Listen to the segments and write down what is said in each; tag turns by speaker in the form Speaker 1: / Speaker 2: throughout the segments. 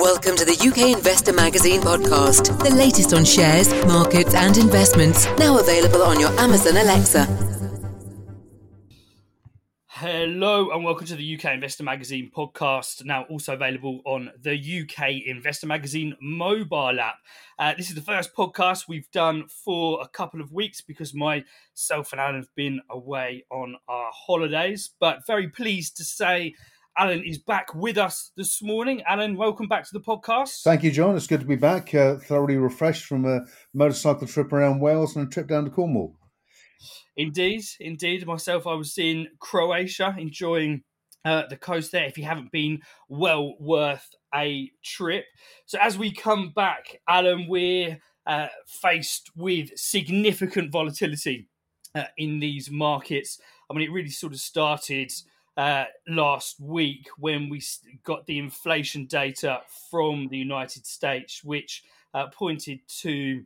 Speaker 1: Welcome to the UK Investor Magazine podcast, the latest on shares, markets, and investments, now available on your Amazon Alexa.
Speaker 2: Hello and welcome to the UK Investor Magazine podcast, now also available on the UK Investor Magazine mobile app. Uh, this is the first podcast we've done for a couple of weeks because myself and Alan have been away on our holidays, but very pleased to say Alan is back with us this morning. Alan, welcome back to the podcast.
Speaker 3: Thank you, John. It's good to be back, uh, thoroughly refreshed from a motorcycle trip around Wales and a trip down to Cornwall.
Speaker 2: Indeed, indeed. Myself, I was in Croatia enjoying uh, the coast there. If you haven't been, well worth a trip. So, as we come back, Alan, we're uh, faced with significant volatility uh, in these markets. I mean, it really sort of started uh, last week when we got the inflation data from the United States, which uh, pointed to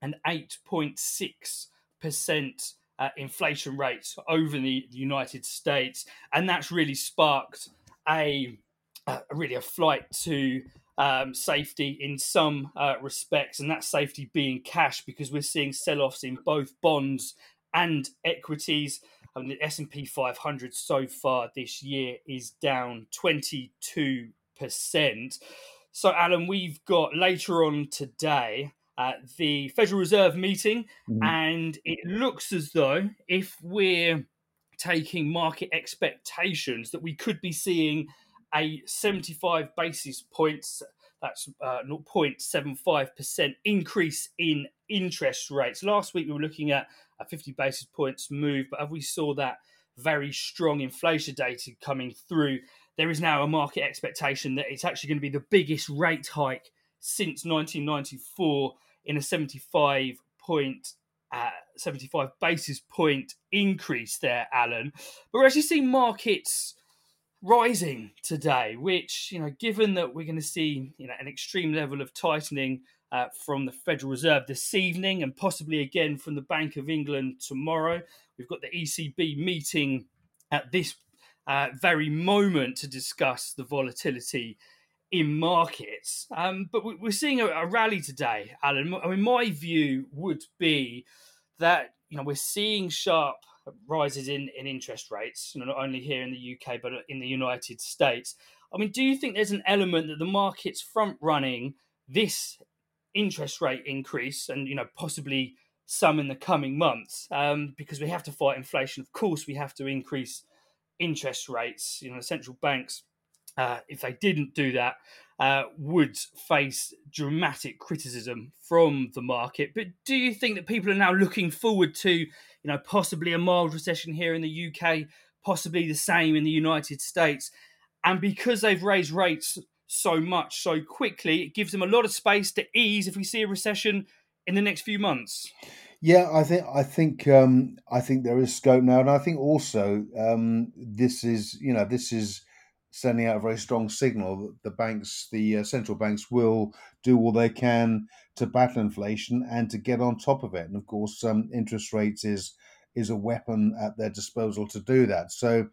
Speaker 2: an 8.6% uh, inflation rate over the United States. And that's really sparked a, really a flight to um, safety in some uh, respects, and that safety being cash because we're seeing sell offs in both bonds and equities. I mean, the S&P 500 so far this year is down 22%. So, Alan, we've got later on today uh, the Federal Reserve meeting, mm-hmm. and it looks as though if we're taking market expectations that we could be seeing a 75 basis points that's uh, 0.75% increase in interest rates. Last week we were looking at a 50 basis points move, but as we saw that very strong inflation data coming through, there is now a market expectation that it's actually going to be the biggest rate hike since 1994 in a 75 point uh, 75 basis point increase there, Alan. But we're actually seeing markets rising today, which, you know, given that we're going to see, you know, an extreme level of tightening uh, from the Federal Reserve this evening and possibly again from the Bank of England tomorrow, we've got the ECB meeting at this uh, very moment to discuss the volatility in markets. Um, but we're seeing a, a rally today, Alan. I mean, my view would be that, you know, we're seeing sharp rises in, in interest rates, you know, not only here in the UK, but in the United States. I mean, do you think there's an element that the market's front running this interest rate increase and, you know, possibly some in the coming months? Um, because we have to fight inflation. Of course, we have to increase interest rates. You know, central banks, uh, if they didn't do that, uh, would face dramatic criticism from the market. But do you think that people are now looking forward to, you know, possibly a mild recession here in the UK, possibly the same in the United States? And because they've raised rates so much so quickly, it gives them a lot of space to ease if we see a recession in the next few months.
Speaker 3: Yeah, I think I think um, I think there is scope now, and I think also um, this is you know this is sending out a very strong signal that the banks, the uh, central banks, will do all they can to battle inflation and to get on top of it. And of course, um, interest rates is is a weapon at their disposal to do that. So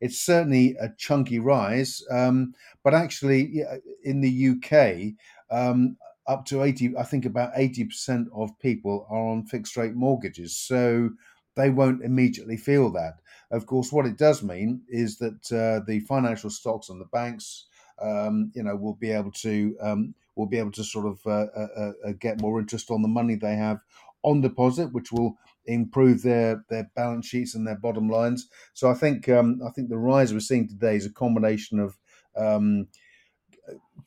Speaker 3: it's certainly a chunky rise, um, but actually, in the UK. Um, up to 80 i think about 80% of people are on fixed rate mortgages so they won't immediately feel that of course, what it does mean is that uh, the financial stocks and the banks, um, you know, will be able to um, will be able to sort of uh, uh, uh, get more interest on the money they have on deposit, which will improve their their balance sheets and their bottom lines. So I think um, I think the rise we're seeing today is a combination of um,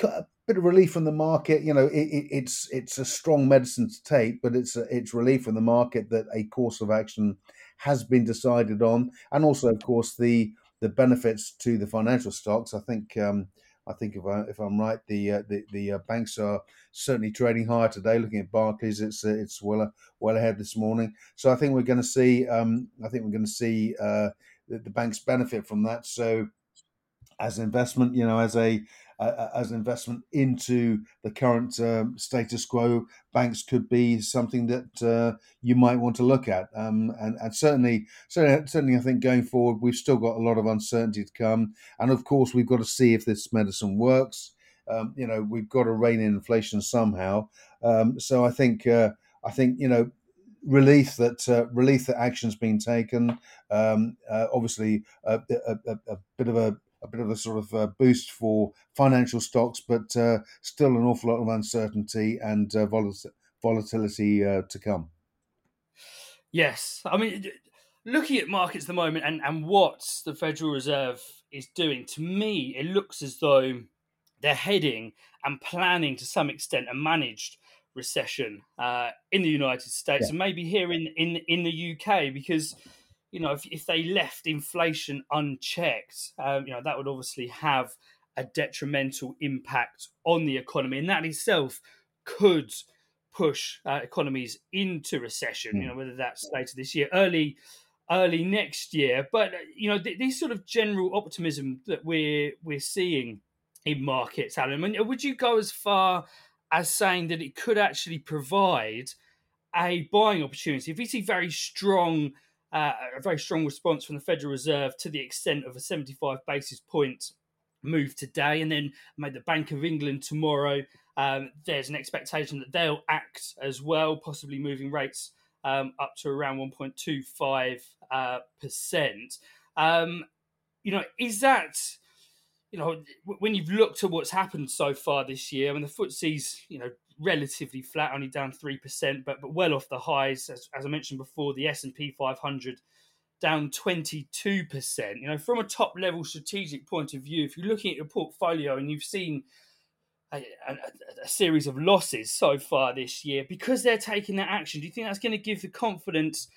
Speaker 3: a bit of relief from the market. You know, it, it, it's it's a strong medicine to take, but it's a, it's relief from the market that a course of action has been decided on, and also, of course, the the benefits to the financial stocks. I think um, I think if I if I'm right, the uh, the the uh, banks are certainly trading higher today. Looking at Barclays, it's uh, it's well well ahead this morning. So I think we're going to see um, I think we're going to see uh, the, the banks benefit from that. So as an investment, you know, as a uh, as an investment into the current um, status quo, banks could be something that uh, you might want to look at. Um, and, and certainly, certainly, certainly, I think going forward, we've still got a lot of uncertainty to come. And of course, we've got to see if this medicine works. um, you know we've got to rein in inflation somehow. Um, so I think uh, I think you know relief that uh, relief that action's been taken. Um, uh, obviously, a, a, a, bit of a a bit of a sort of a boost for financial stocks, but uh, still an awful lot of uncertainty and uh, volatility uh, to come.
Speaker 2: Yes, I mean, looking at markets at the moment and and what the Federal Reserve is doing, to me, it looks as though they're heading and planning to some extent a managed recession uh, in the United States yeah. and maybe here in, in in the UK because you know if, if they left inflation unchecked um, you know that would obviously have a detrimental impact on the economy and that itself could push uh, economies into recession mm. you know whether that's later this year early early next year but you know th- this sort of general optimism that we're we're seeing in markets alan I mean, would you go as far as saying that it could actually provide a buying opportunity. If we see very strong, uh, a very strong response from the Federal Reserve to the extent of a 75 basis point move today, and then made the Bank of England tomorrow, um, there's an expectation that they'll act as well, possibly moving rates um, up to around 1.25 uh, percent. Um, you know, is that you know, when you've looked at what's happened so far this year, I mean, the FTSE's, you know, relatively flat, only down 3%, but, but well off the highs. As, as I mentioned before, the S&P 500 down 22%. You know, from a top level strategic point of view, if you're looking at your portfolio and you've seen a, a, a, series of losses so far this year because they're taking that action. Do you think that's going to give the confidence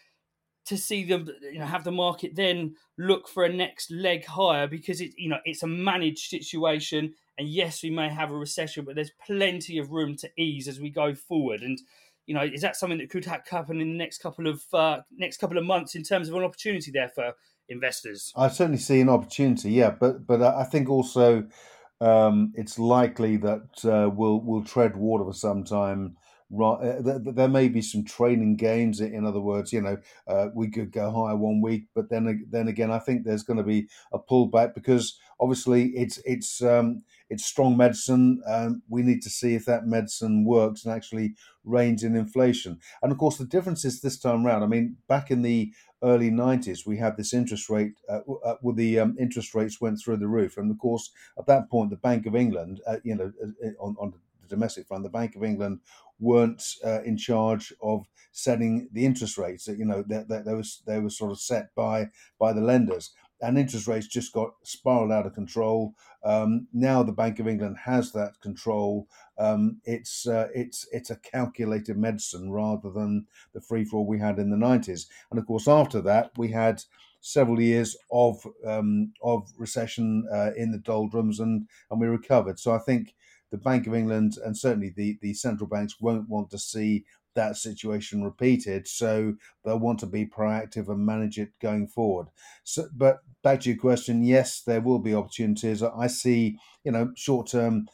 Speaker 2: to see them you know have the market then look for a next leg higher because it you know it's a managed situation and yes we may have a recession but there's plenty of room to ease as we go forward. And you know is that something that could happen in the next couple of uh, next couple of months in terms of an opportunity there for investors?
Speaker 3: I certainly see an opportunity yeah. But but i think also um, it's likely that uh, we'll we'll tread water for some time right uh, there may be some training gains in other words you know uh, we could go higher one week but then then again i think there's going to be a pullback because obviously it's it's um, it's strong medicine um, we need to see if that medicine works and actually reins in inflation. And of course the difference is this time around i mean back in the early 90s we had this interest rate uh, uh, well the um, interest rates went through the roof. And of course at that point the bank of england uh, you know uh, on, on the domestic front the bank of england weren't uh, in charge of setting the interest rates. You know, they, they, was they were sort of set by by the lenders, and interest rates just got spiraled out of control. Um, now the Bank of England has that control. Um, it's uh, it's it's a calculated medicine rather than the free for all we had in the nineties. And of course, after that, we had several years of um, of recession uh, in the doldrums, and and we recovered. So I think the Bank of England and certainly the, the central banks won't want to see that situation repeated. So they'll want to be proactive and manage it going forward. So, but back to your question, yes, there will be opportunities. I see, you know, short term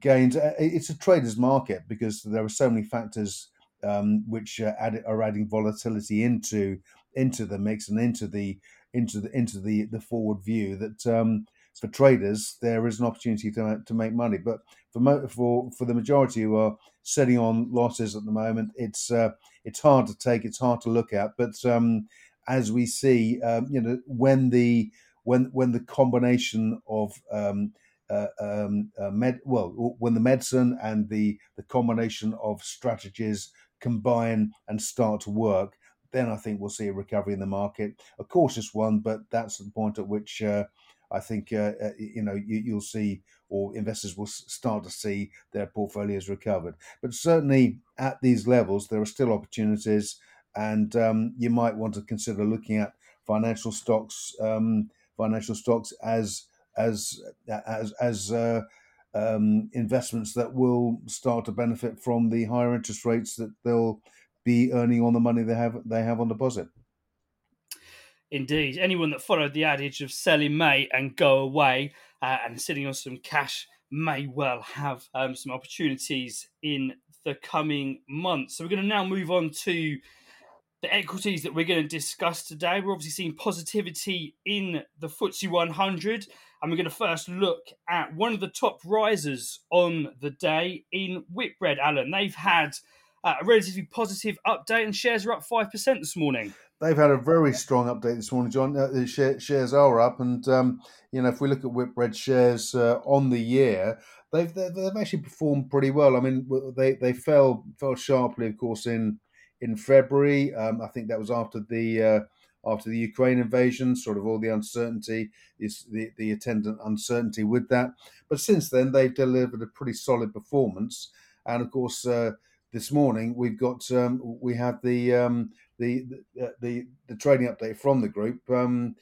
Speaker 3: gains. It's a trader's market because there are so many factors um, which are, add, are adding volatility into into the mix and into the into the into the the forward view that um, for traders, there is an opportunity to, to make money. But for for for the majority who are sitting on losses at the moment, it's uh, it's hard to take, it's hard to look at. But um, as we see, um, you know, when the when when the combination of um, uh, um, uh, med well, when the medicine and the the combination of strategies combine and start to work, then I think we'll see a recovery in the market. A cautious one, but that's the point at which uh, I think uh, uh you know you, will see, or investors will start to see their portfolios recovered. But certainly at these levels, there are still opportunities, and um, you might want to consider looking at financial stocks, um, financial stocks as as as as uh, um, investments that will start to benefit from the higher interest rates that they'll be earning on the money they have they have on deposit.
Speaker 2: Indeed, anyone that followed the adage of sell in May and go away uh, and sitting on some cash may well have um, some opportunities in the coming months. So we're going to now move on to the equities that we're going to discuss today. We're obviously seeing positivity in the FTSE 100 And we're going to first look at one of the top risers on the day in Whitbread, Alan. They've had uh, a relatively positive update and shares are up 5% this morning.
Speaker 3: They've had a very strong update this morning, John. Uh, the shares are up. And, um, you know, if we look at Whitbread shares uh, on the year, they've, they've actually performed pretty well. I mean, they, they fell fell sharply, of course, in in February. Um, I think that was after the uh, after the Ukraine invasion, sort of all the uncertainty, the, the attendant uncertainty with that. But since then, they've delivered a pretty solid performance. And of course, uh, this morning we've got um, we have the, um, the, the the the trading update from the group. Um,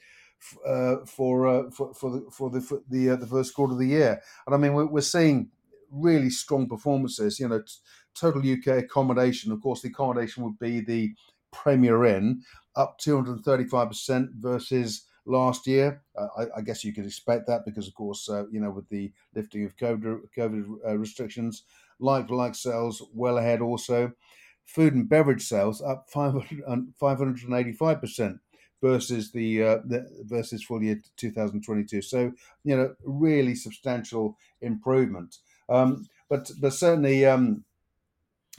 Speaker 3: uh, for, uh, for for the for the for the, uh, the first quarter of the year, and I mean we're, we're seeing really strong performances. You know, t- total UK accommodation. Of course, the accommodation would be the Premier Inn, up 235% versus last year. Uh, I, I, guess you could expect that because, of course, uh, you know, with the lifting of COVID, COVID uh, restrictions, like like sales well ahead also. Food and beverage sales up 585% versus the, uh, the versus full year 2022. So, you know, really substantial improvement. Um, but but certainly um,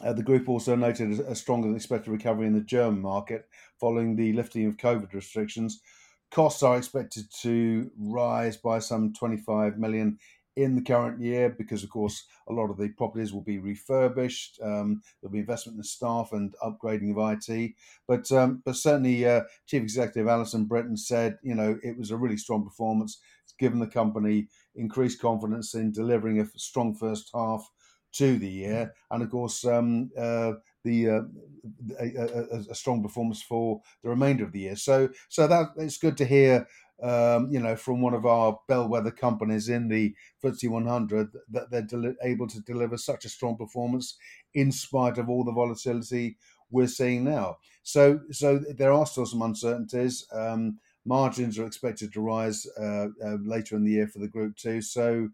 Speaker 3: uh, the group also noted a stronger than expected recovery in the German market following the lifting of COVID restrictions. Costs are expected to rise by some 25 million in the current year because, of course, a lot of the properties will be refurbished. Um, there'll be investment in staff and upgrading of IT. But um, but certainly, uh, Chief Executive Alison Brittain said, you know, it was a really strong performance. It's given the company increased confidence in delivering a strong first half to the year, and of course um, uh, the uh, a, a, a, strong performance for the remainder of the year. So so that it's good to hear. Um, you know, from one of our bellwether companies in the FTSE 100, that they're del- able to deliver such a strong performance in spite of all the volatility we're seeing now. So, so there are still some uncertainties. Um, margins are expected to rise uh, uh, later in the year for the group too. So,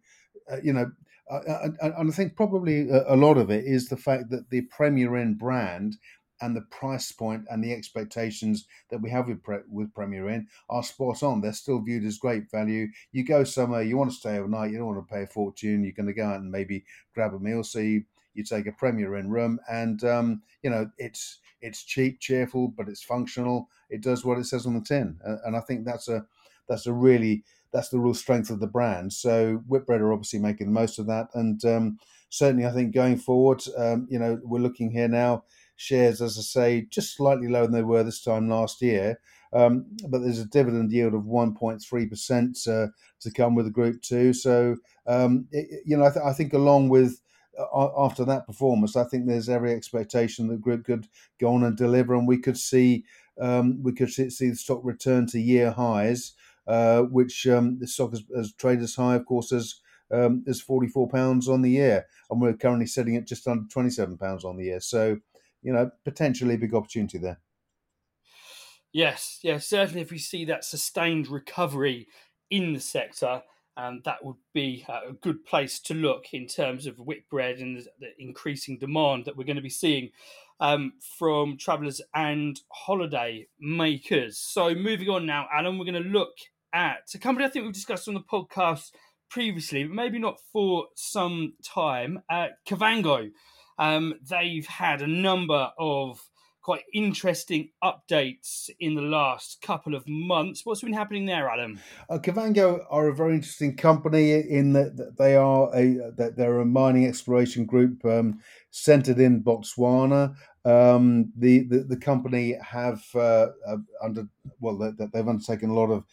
Speaker 3: uh, you know, and, and I think probably a lot of it is the fact that the Premier Inn brand and the price point and the expectations that we have with with Premier Inn are spot on. They're still viewed as great value. You go somewhere, you want to stay overnight, you don't want to pay a fortune. You're going to go out and maybe grab a meal. So you, you take a Premier Inn room, and um, you know it's it's cheap, cheerful, but it's functional. It does what it says on the tin, and I think that's a that's a really that's the real strength of the brand. So Whitbread are obviously making the most of that, and um, certainly I think going forward, um, you know, we're looking here now shares, as I say, just slightly lower than they were this time last year. Um, but there's a dividend yield of 1.3% uh, to come with the group too. So, um, it, you know, I, th- I, think along with uh, after that performance, I think there's every expectation that group could go on and deliver, and we could see um, we could see the stock return to year highs uh, which um, the stock has, has, traded as high, of course, as um, as forty four pounds on the year, and we're currently sitting at just under twenty seven pounds on the year. So, you know, potentially a big opportunity there.
Speaker 2: Yes, yes, certainly. If we see that sustained recovery in the sector, um, that would be a good place to look in terms of Whitbread and the increasing demand that we're going to be seeing um, from travellers and holiday makers. So, moving on now, Alan, we're going to look at a company I think we've discussed on the podcast previously, but maybe not for some time. Uh, Kavango. Um, they've had a number of quite interesting updates in the last couple of months. What's been happening there, Adam?
Speaker 3: Uh, Kavango are a very interesting company in that they are a that they're a mining exploration group um, centered in Botswana. Um, the, the, the company have uh, under well they, they've undertaken a lot of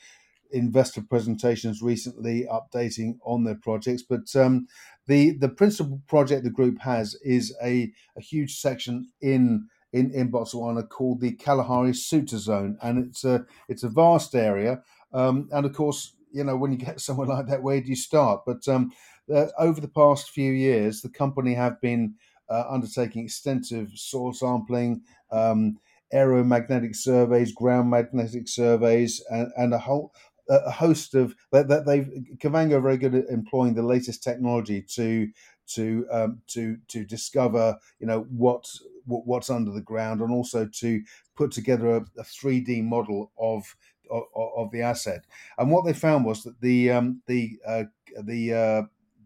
Speaker 3: investor presentations recently updating on their projects. But um, the the principal project the group has is a, a huge section in in, in Botswana called the Kalahari Suture Zone, and it's a it's a vast area. Um, and of course, you know when you get somewhere like that, where do you start? But um, uh, over the past few years, the company have been uh, undertaking extensive soil sampling. Um, aeromagnetic surveys, ground magnetic surveys, and, and a whole a host of that, that they've Kavango are very good at employing the latest technology to to um, to to discover you know what, what what's under the ground and also to put together a, a 3D model of of, of the asset. And what they found was that the um, the uh, the uh,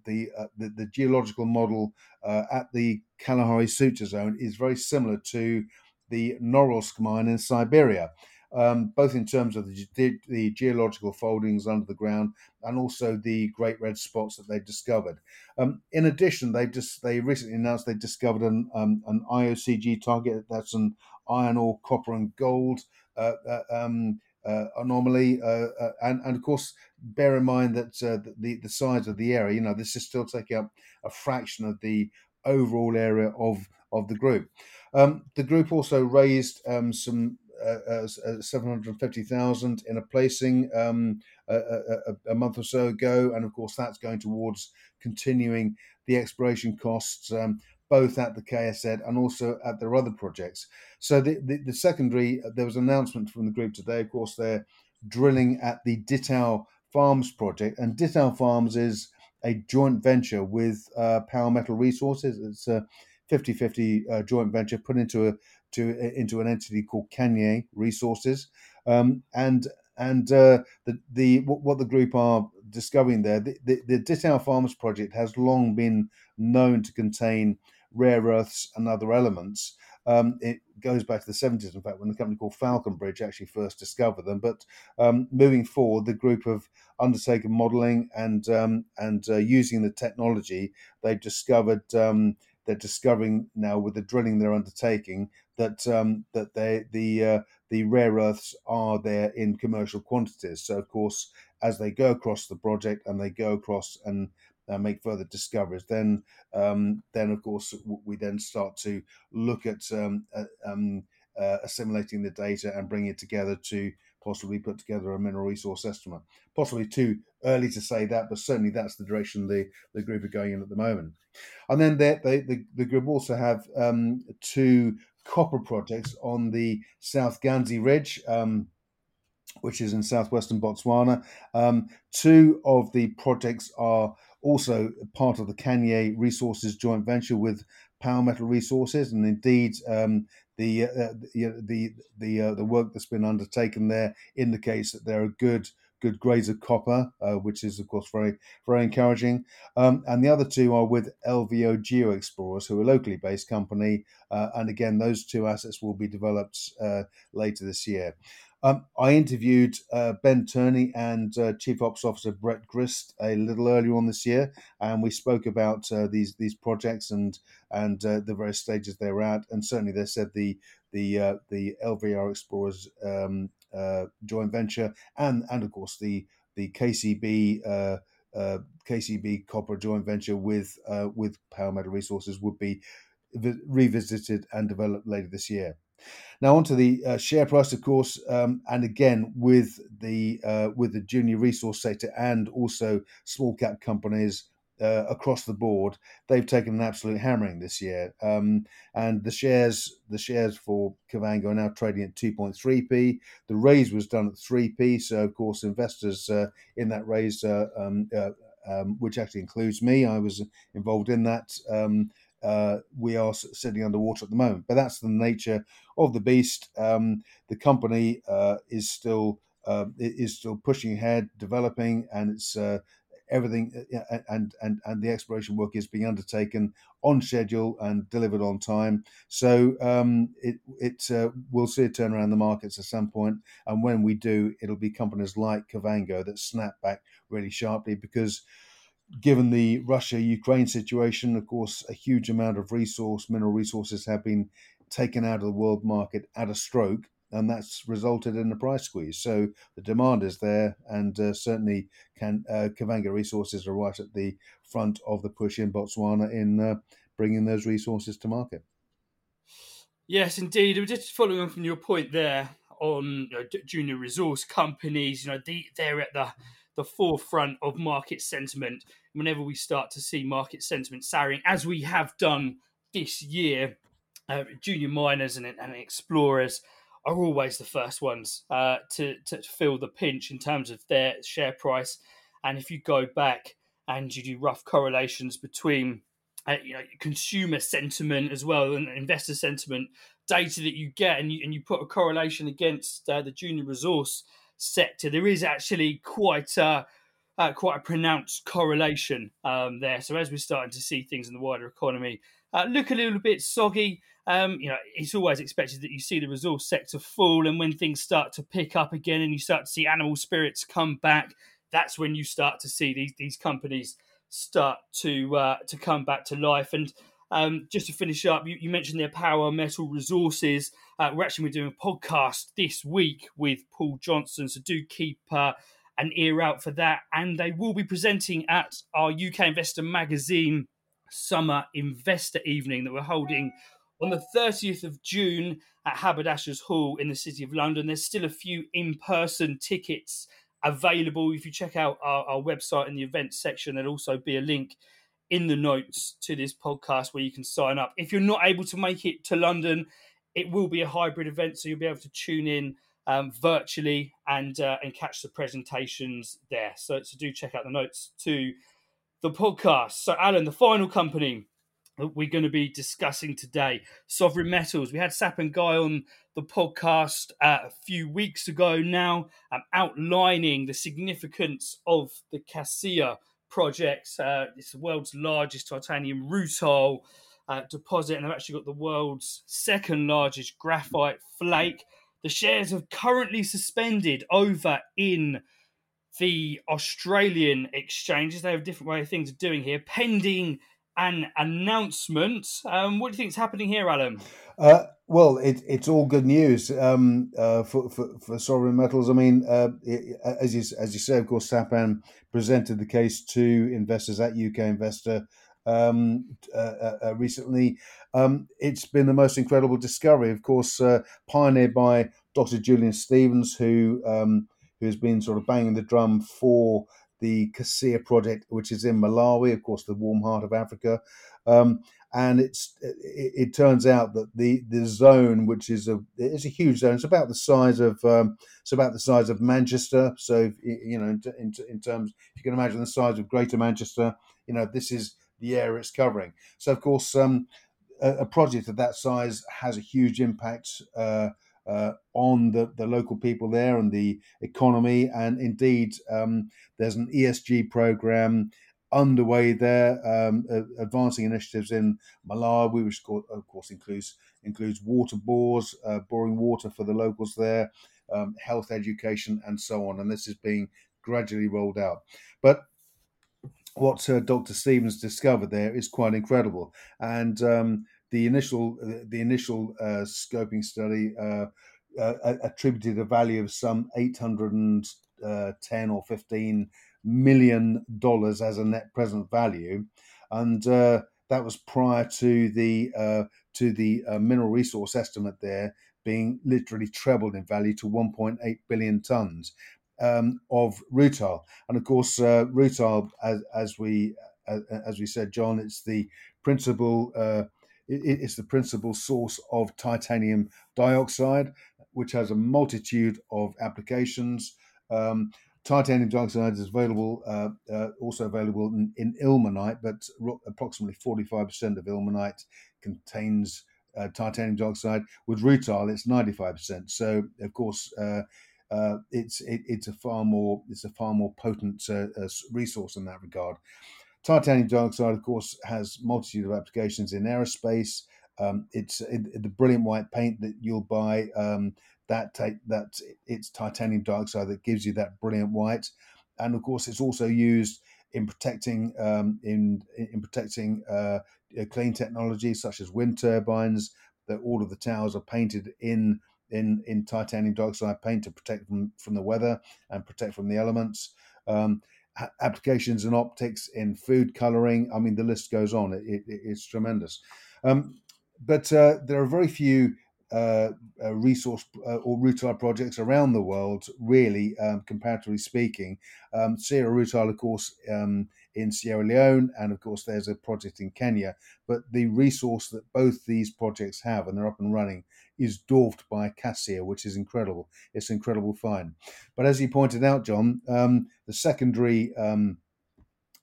Speaker 3: the, uh, the, the geological model uh, at the Kalahari Suture zone is very similar to the Norilsk mine in Siberia um, both in terms of the, the, geological foldings under the ground and also the great red spots that they've discovered. Um, in addition, they've just they recently announced they discovered an um, an IOCG target that's an iron ore, copper, and gold uh, uh, um, uh, anomaly, uh, uh, and and of course bear in mind that uh, the the size of the area. You know, this is still taking up a fraction of the overall area of of the group. Um, the group also raised um, some uh, uh, 750,000 in a placing um, a, a, a, month or so ago. And of course, that's going towards continuing the exploration costs, um, both at the KSZ and also at their other projects. So the, the, the, secondary, uh, there was an announcement from the group today. Of course, they're drilling at the Ditau Farms project. And Ditau Farms is a joint venture with uh, Power Metal Resources. It's a 50 50 uh, joint venture put into a to into an entity called Kanye Resources, um, and and uh, the the what the group are discovering there, the, the, the Ditau Farms project has long been known to contain rare earths and other elements. Um, it goes back to the 70s, in fact, when the company called Falconbridge actually first discovered them. But um, moving forward, the group have undertaken modelling and um, and uh, using the technology, they've discovered um, they're discovering now with the drilling they're undertaking that um, that they the uh, the rare earths are there in commercial quantities. So of course, as they go across the project and they go across and uh, make further discoveries, then um, then of course we then start to look at um, um, uh, assimilating the data and bringing it together to possibly put together a mineral resource estimate. Possibly too early to say that, but certainly that's the direction the, the group are going in at the moment. And then they, they, the, the group also have um, two copper projects on the South Ghanzi Ridge. Um, which is in southwestern Botswana. Um, two of the projects are also part of the Kanye Resources joint venture with Power Metal Resources, and indeed, um, the, uh, the the the uh, the work that's been undertaken there indicates that there are good good grades of copper, uh, which is of course very very encouraging. Um, and the other two are with LVR Geo Explorers, who are a locally based company, uh, and again those two assets will be developed uh, later this year. Um, I interviewed uh, Ben Turney and uh, Chief Ops Officer Brett Grist a little earlier on this year, and we spoke about uh, these these projects and and the various stages they're at. And certainly, they said the the uh, the LVR Explorers um, joint venture and and of course the the KCB. KCB copper joint venture with with Power Metal Resources would be revisited and developed later this year. Now onto the uh, share price, of course, um, and again with the uh, with the junior resource sector and also small cap companies uh, across the board, they've taken an absolute hammering this year. Um, and the shares the shares for Kavango are now trading at 2.3p. The raise was done at 3p, so of course investors uh, in that raise, uh, um, uh, um, which actually includes me, I was involved in that. Um, uh, we are sitting underwater at the moment. But that's the nature of the beast. Um, the company uh, is still uh, is still pushing ahead, developing, and it's uh, everything uh, and and and the exploration work is being undertaken on schedule and delivered on time. So um, it it uh, we'll see a turnaround in the markets at some point, and when we do, it'll be companies like Kavango that snap back really sharply because given the Russia Ukraine situation, of course, a huge amount of resource, mineral resources have been taken out of the world market at a stroke, and that's resulted in a price squeeze. So the demand is there, and uh, certainly can uh, Kavango Resources are right at the front of the push in Botswana in uh, bringing those resources to market.
Speaker 2: Yes, indeed. Just following on from your point there on you know, junior resource companies, you know, the, they're at the the forefront of market sentiment whenever we start to see market sentiment souring, as we have done this year. Uh, junior miners and, and, explorers are always the first ones uh, to, to feel the pinch in terms of their share price. And if you go back and you do rough correlations between uh, you know, consumer sentiment as well and investor sentiment data that you get, and you, and you put a correlation against uh, the junior resource sector, there is actually quite a uh, quite a pronounced correlation um, there. So as we're starting to see things in the wider economy uh, look a little bit soggy, um, you know, it's always expected that you see the resource sector fall, and when things start to pick up again, and you start to see animal spirits come back, that's when you start to see these these companies start to uh, to come back to life. And um, just to finish up, you, you, mentioned their power metal resources. Uh, we're actually doing a podcast this week with Paul Johnson, so do keep uh, an ear out for that. And they will be presenting at our UK Investor Magazine Summer Investor Evening that we're holding on the 30th of June at Haberdashers Hall in the City of London. There's still a few in person tickets available. If you check out our, our website in the events section, there'll also be a link in the notes to this podcast where you can sign up. If you're not able to make it to London, it will be a hybrid event, so you'll be able to tune in um, virtually and uh, and catch the presentations there. So, so do check out the notes to the podcast. So, Alan, the final company that we're going to be discussing today, Sovereign Metals. We had Sapan Ghai on the podcast uh, a few weeks ago now, um, outlining the significance of the Kasiya project. Uh, it's the world's largest titanium rutile uh, deposit, and they've actually got the world's second largest graphite flake. The shares have currently suspended over in the Australian exchanges. They have a different way of things of doing here, pending an announcement. Um, what do you think is happening here, Alan?
Speaker 3: Uh, well, it, it's all good news um, uh, for, for, for sovereign metals. I mean, uh, it, as you as you say, of course, Sapan presented the case to investors at UK Investor um, uh, uh, uh, recently. Um, it's been the most incredible discovery, of course, pioneered by Dr. Julian Stephens, who who has been sort of banging the drum for the Kasiya project, which is in Malawi, of course, the warm heart of Africa. Um, and it's it, it, turns out that the the zone, which is a it's a huge zone, it's about the size of um, it's about the size of Manchester. So you know, in, in, in terms, if you can imagine the size of Greater Manchester, you know, this is the area it's covering. So of course, um, a, a, project of that size has a huge impact. Uh, uh, on the, the local people there and the economy. And indeed, um, there's an ESG program underway there, um, advancing initiatives in Malawi, which of course includes includes water bores, uh, boring water for the locals there, um, health education, and so on. And this is being gradually rolled out. But what uh, Dr. Stephens discovered there is quite incredible, and um, the initial the initial uh, scoping study uh, uh, attributed a value of some 810 uh, or 15 million dollars as a net present value, and uh, that was prior to the uh, to the mineral resource estimate there being literally trebled in value to 1.8 billion tons um, of rutile, and of course rutile, as, as we as we said, John, it's the principal it's the principal source of titanium dioxide, which has a multitude of applications. Um, titanium dioxide is available, uh, uh, also available in, in, ilmenite, but approximately 45% of ilmenite contains uh, titanium dioxide. With rutile, it's 95%. So, of course, uh, uh, it's it, it's a far more it's a far more potent uh, resource in that regard. Titanium dioxide, of course, has multitude of applications in aerospace. Um, it's it, the brilliant white paint that you'll buy. Um, that take that it's titanium dioxide that gives you that brilliant white, and of course, it's also used in protecting um, in in protecting uh, clean technology such as wind turbines. That all of the towers are painted in in in titanium dioxide paint to protect them from the weather and protect from the elements. Um, applications in optics, in food coloring. I mean, the list goes on. It, it, it's tremendous. Um, but uh, there are very few uh, uh, resource uh, or rutile projects around the world, really, um, comparatively speaking. Um, Sierra Rutile, of course, um, in Sierra Leone, and of course, there's a project in Kenya. But the resource that both these projects have, and they're up and running, is dwarfed by Kasiya, which is incredible. It's an incredible find. But as you pointed out, John, um, the secondary um,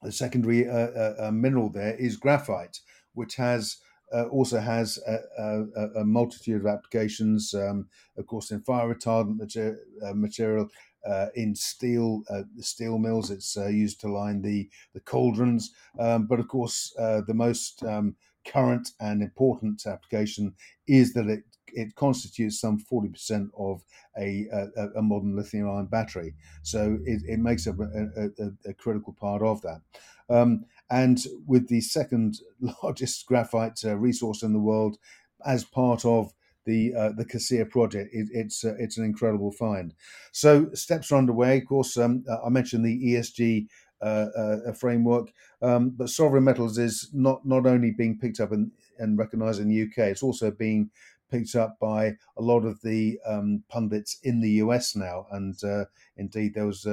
Speaker 3: the secondary uh, uh, uh, mineral there is graphite, which has uh, also has a, a, a, multitude of applications. Um, of course, in fire retardant material, uh, material uh, in steel uh, steel mills. It's uh, used to line the the cauldrons, um, but of course uh, the most um, current and important application is that it it constitutes some 40% of a, a, a modern lithium ion battery. So it, it makes up a, a, critical part of that. Um, and with the second largest graphite uh, resource in the world as part of the uh, the Kasiya project. It, it's uh, it's an incredible find. So steps are underway. Of course, um, I mentioned the ESG uh, uh, framework, um, but sovereign metals is not not only being picked up and, and recognised in the UK. It's also being picked up by a lot of the um, pundits in the US now. And uh, indeed, there was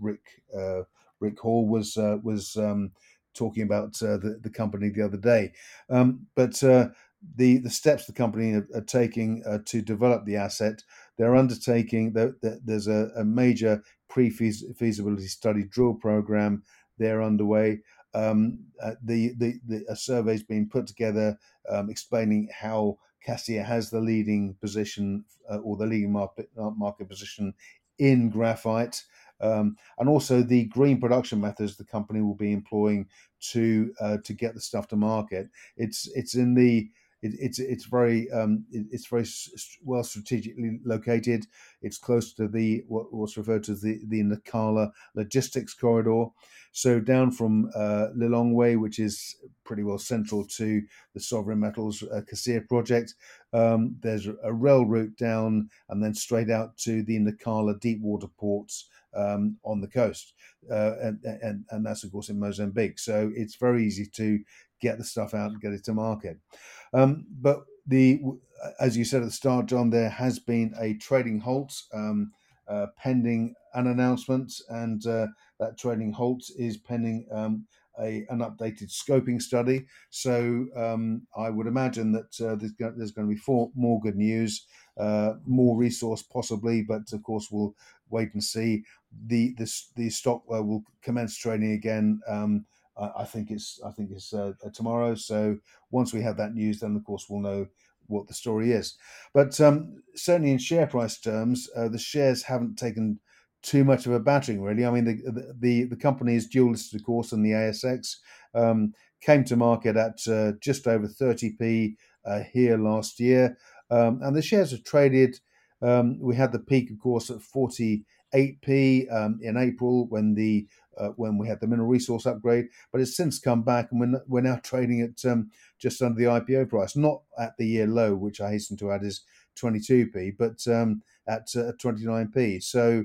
Speaker 3: Rick Rick Hall was was um, talking about the the company the other day. Um, but the the steps the company are, are taking uh, to develop the asset. They're undertaking. The, the, there's a, a major pre-feasibility study drill program. They're underway. Um, uh, the, the, the a survey's been put together um, explaining how Kasiya has the leading position uh, or the leading market uh, market position in graphite. Um, and also the green production methods the company will be employing to uh, to get the stuff to market. It's it's in the it, it's it's very um, it, it's very well strategically located. It's close to the what was referred to as the the Nacala logistics corridor. So down from uh, Lilongwe, which is pretty well central to the Sovereign Metals uh, project, um, there's a rail route down and then straight out to the Nacala deep water ports um, on the coast, uh, and, and and that's of course in Mozambique. So it's very easy to get the stuff out and get it to market. Um, but the as you said at the start, John, there has been a trading halt um, uh, pending an announcement, and uh, that trading halt is pending um, a, an updated scoping study. So um, I would imagine that uh, there's, there's, going to be four, more good news, uh, more resource possibly, but of course we'll wait and see. The the, the stock uh, will commence trading again um, I think it's I think it's uh, tomorrow. So once we have that news, then of course we'll know what the story is. But um, certainly in share price terms, uh, the shares haven't taken too much of a battering, really. I mean, the the, the company is dual listed, of course, on the ASX. Um, came to market at uh, just over 30p uh, here last year, um, and the shares have traded. Um, we had the peak, of course, at 48p um, in April when the uh, when we had the mineral resource upgrade, but it's since come back and we're, we're now trading at um, just under the IPO price, not at the year low, which I hasten to add is 22p, but um, at uh, 29p. So,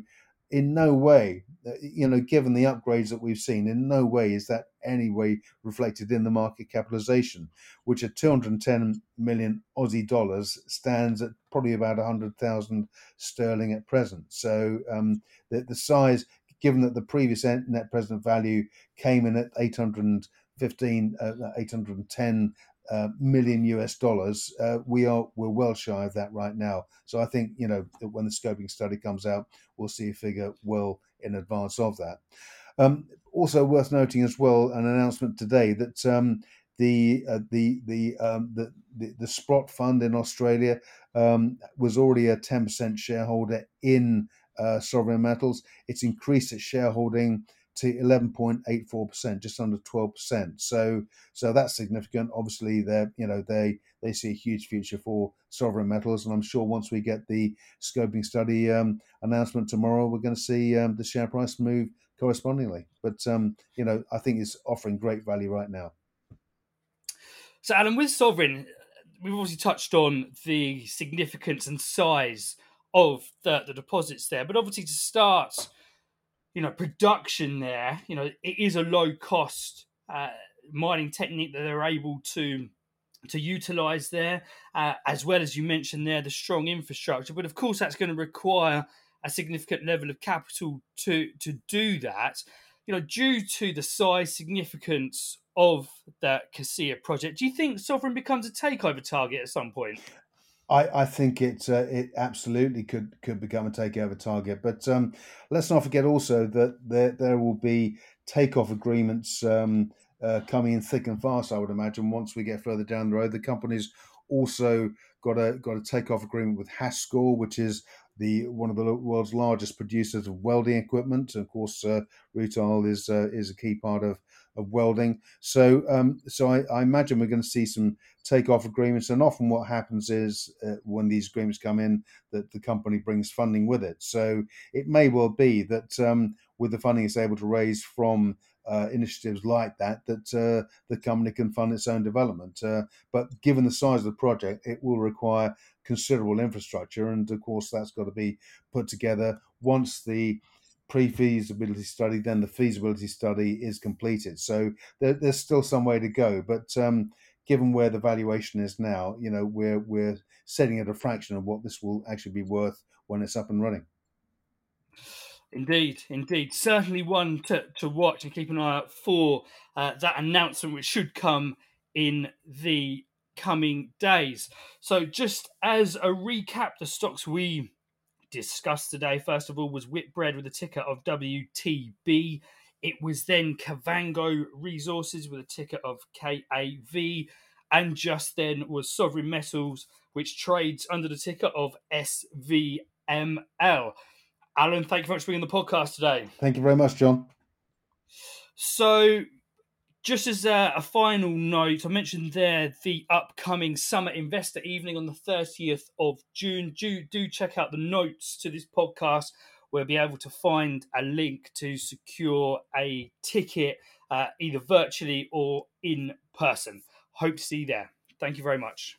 Speaker 3: in no way, uh, you know, given the upgrades that we've seen, in no way is that any way reflected in the market capitalization, which at 210 million Aussie dollars stands at probably about 100,000 sterling at present. So um, the, the size, given that the previous net present value came in at 815, uh, 810 uh, million US dollars, uh, we are we're well shy of that right now. So I think you know when the scoping study comes out, we'll see a figure well in advance of that. Um, also worth noting as well, an announcement today that um, the uh, the the, um, the, the the Sprott Fund in Australia um, was already a ten percent shareholder in uh, sovereign metals. It's increased its shareholding to 11.84%, just under 12%. So, so that's significant. Obviously, they you know they they see a huge future for sovereign metals, and I'm sure once we get the scoping study um, announcement tomorrow, we're going to see um, the share price move correspondingly. But um, you know, I think it's offering great value right now.
Speaker 2: So, Alan, with sovereign, we've obviously touched on the significance and size of the, the deposits there. But obviously, to start, you know, production there, you know, it is a low cost uh, mining technique that they're able to to utilize there, uh, as well as you mentioned there, the strong infrastructure. But of course, that's going to require a significant level of capital to to do that. You know, due to the size significance of that Kasiya project, do you think Sovereign becomes a takeover target at some point?
Speaker 3: I, I think it uh, it absolutely could could become a takeover target. But um, let's not forget also that there there will be takeoff agreements um, uh, coming in thick and fast. I would imagine once we get further down the road, the company's also got a got a takeoff agreement with Hascor, which is the one of the world's largest producers of welding equipment. Of course, uh, Rutile is uh, is a key part of of welding. So um, so I, I, imagine we're going to see some takeoff agreements. And often what happens is uh, when these agreements come in, that the company brings funding with it. So it may well be that um, with the funding it's able to raise from uh, initiatives like that, that uh, the company can fund its own development. Uh, but given the size of the project, it will require considerable infrastructure, and of course that's got to be put together once the pre-feasibility study, then the feasibility study is completed. So there, there's still some way to go, but um, given where the valuation is now, you know we're we're setting at a fraction of what this will actually be worth when it's up and running.
Speaker 2: Indeed, indeed. Certainly one to, to watch and keep an eye out for uh, that announcement, which should come in the coming days. So, just as a recap, the stocks we discussed today, first of all, was Whitbread with a ticker of WTB. It was then Kavango Resources with a ticker of KAV. And just then was Sovereign Metals, which trades under the ticker of SVML. Alan, thank you very much for being on the podcast today.
Speaker 3: Thank you very much, John.
Speaker 2: So, just as a, a, final note, I mentioned there the upcoming Summer Investor Evening on the 30th of June. Do, do check out the notes to this podcast. We'll be able to find a link to secure a ticket uh, either virtually or in person. Hope to see you there. Thank you very much.